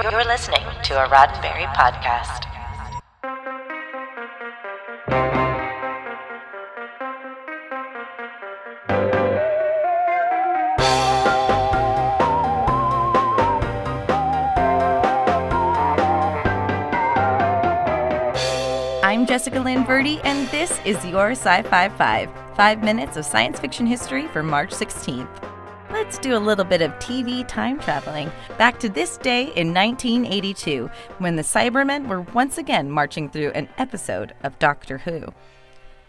You're listening to a Roddenberry podcast. I'm Jessica Lynn Verdi, and this is your Sci Fi 5 five minutes of science fiction history for March 16th. Let's do a little bit of TV time traveling back to this day in 1982 when the Cybermen were once again marching through an episode of Doctor Who.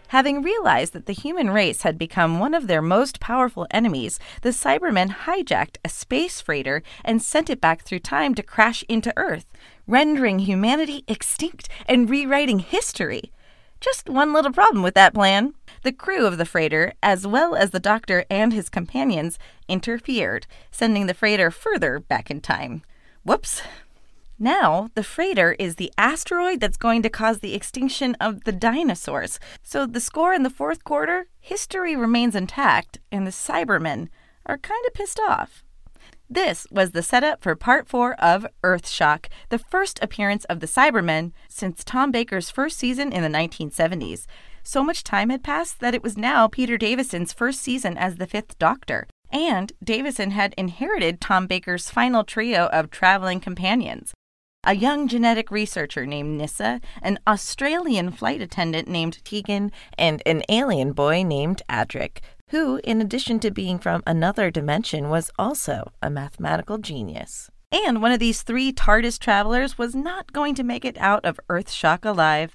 Having realized that the human race had become one of their most powerful enemies, the Cybermen hijacked a space freighter and sent it back through time to crash into Earth, rendering humanity extinct and rewriting history. Just one little problem with that plan. The crew of the freighter, as well as the doctor and his companions, interfered, sending the freighter further back in time. Whoops. Now, the freighter is the asteroid that's going to cause the extinction of the dinosaurs. So, the score in the fourth quarter, history remains intact, and the Cybermen are kind of pissed off. This was the setup for part four of Earthshock, the first appearance of the Cybermen since Tom Baker's first season in the 1970s. So much time had passed that it was now Peter Davison's first season as the Fifth Doctor. And Davison had inherited Tom Baker's final trio of traveling companions a young genetic researcher named Nyssa, an Australian flight attendant named Tegan, and an alien boy named Adric, who, in addition to being from another dimension, was also a mathematical genius. And one of these three TARDIS travelers was not going to make it out of Earthshock alive.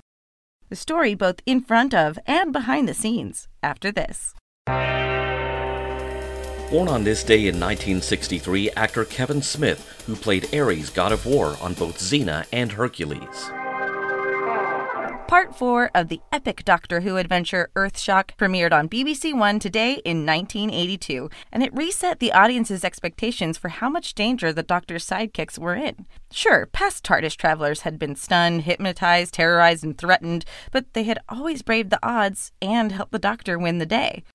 The story both in front of and behind the scenes after this. Born on this day in 1963, actor Kevin Smith, who played Ares, god of war, on both Xena and Hercules. Part 4 of the epic Doctor Who adventure Earthshock premiered on BBC One today in 1982, and it reset the audience's expectations for how much danger the Doctor's sidekicks were in. Sure, past TARDIS travelers had been stunned, hypnotized, terrorized, and threatened, but they had always braved the odds and helped the Doctor win the day.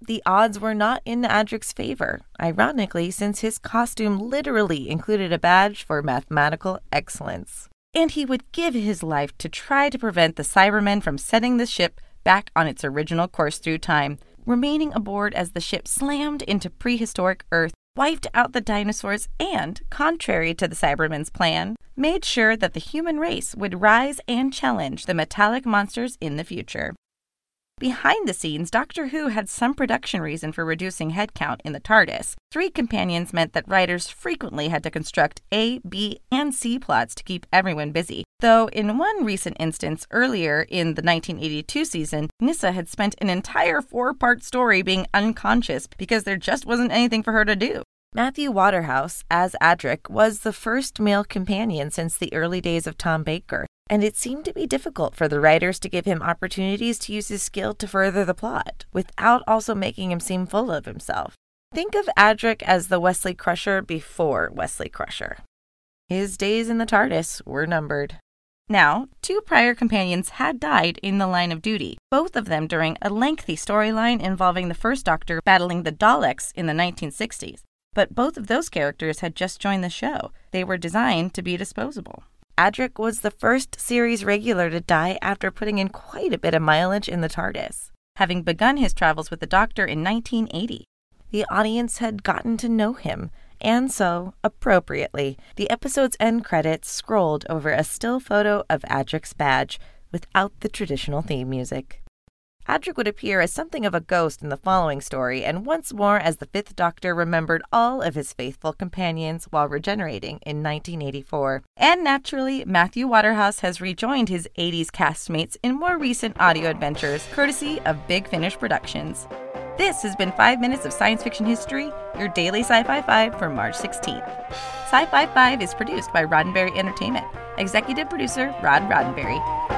The odds were not in Adric's favor, ironically, since his costume literally included a badge for mathematical excellence. And he would give his life to try to prevent the Cybermen from setting the ship back on its original course through time, remaining aboard as the ship slammed into prehistoric Earth, wiped out the dinosaurs, and, contrary to the Cybermen's plan, made sure that the human race would rise and challenge the metallic monsters in the future. Behind the scenes, Doctor Who had some production reason for reducing headcount in the TARDIS. Three companions meant that writers frequently had to construct A, B, and C plots to keep everyone busy. Though, in one recent instance earlier in the 1982 season, Nyssa had spent an entire four part story being unconscious because there just wasn't anything for her to do. Matthew Waterhouse, as Adric, was the first male companion since the early days of Tom Baker, and it seemed to be difficult for the writers to give him opportunities to use his skill to further the plot, without also making him seem full of himself. Think of Adric as the Wesley Crusher before Wesley Crusher. His days in the TARDIS were numbered. Now, two prior companions had died in the line of duty, both of them during a lengthy storyline involving the First Doctor battling the Daleks in the 1960s. But both of those characters had just joined the show. They were designed to be disposable. Adric was the first series regular to die after putting in quite a bit of mileage in the TARDIS, having begun his travels with the Doctor in 1980. The audience had gotten to know him, and so, appropriately, the episode's end credits scrolled over a still photo of Adric's badge without the traditional theme music. Adric would appear as something of a ghost in the following story, and once more as the Fifth Doctor remembered all of his faithful companions while regenerating in 1984. And naturally, Matthew Waterhouse has rejoined his 80s castmates in more recent audio adventures, courtesy of Big Finish Productions. This has been 5 Minutes of Science Fiction History, your daily Sci Fi 5 for March 16th. Sci Fi 5 is produced by Roddenberry Entertainment. Executive producer Rod Roddenberry.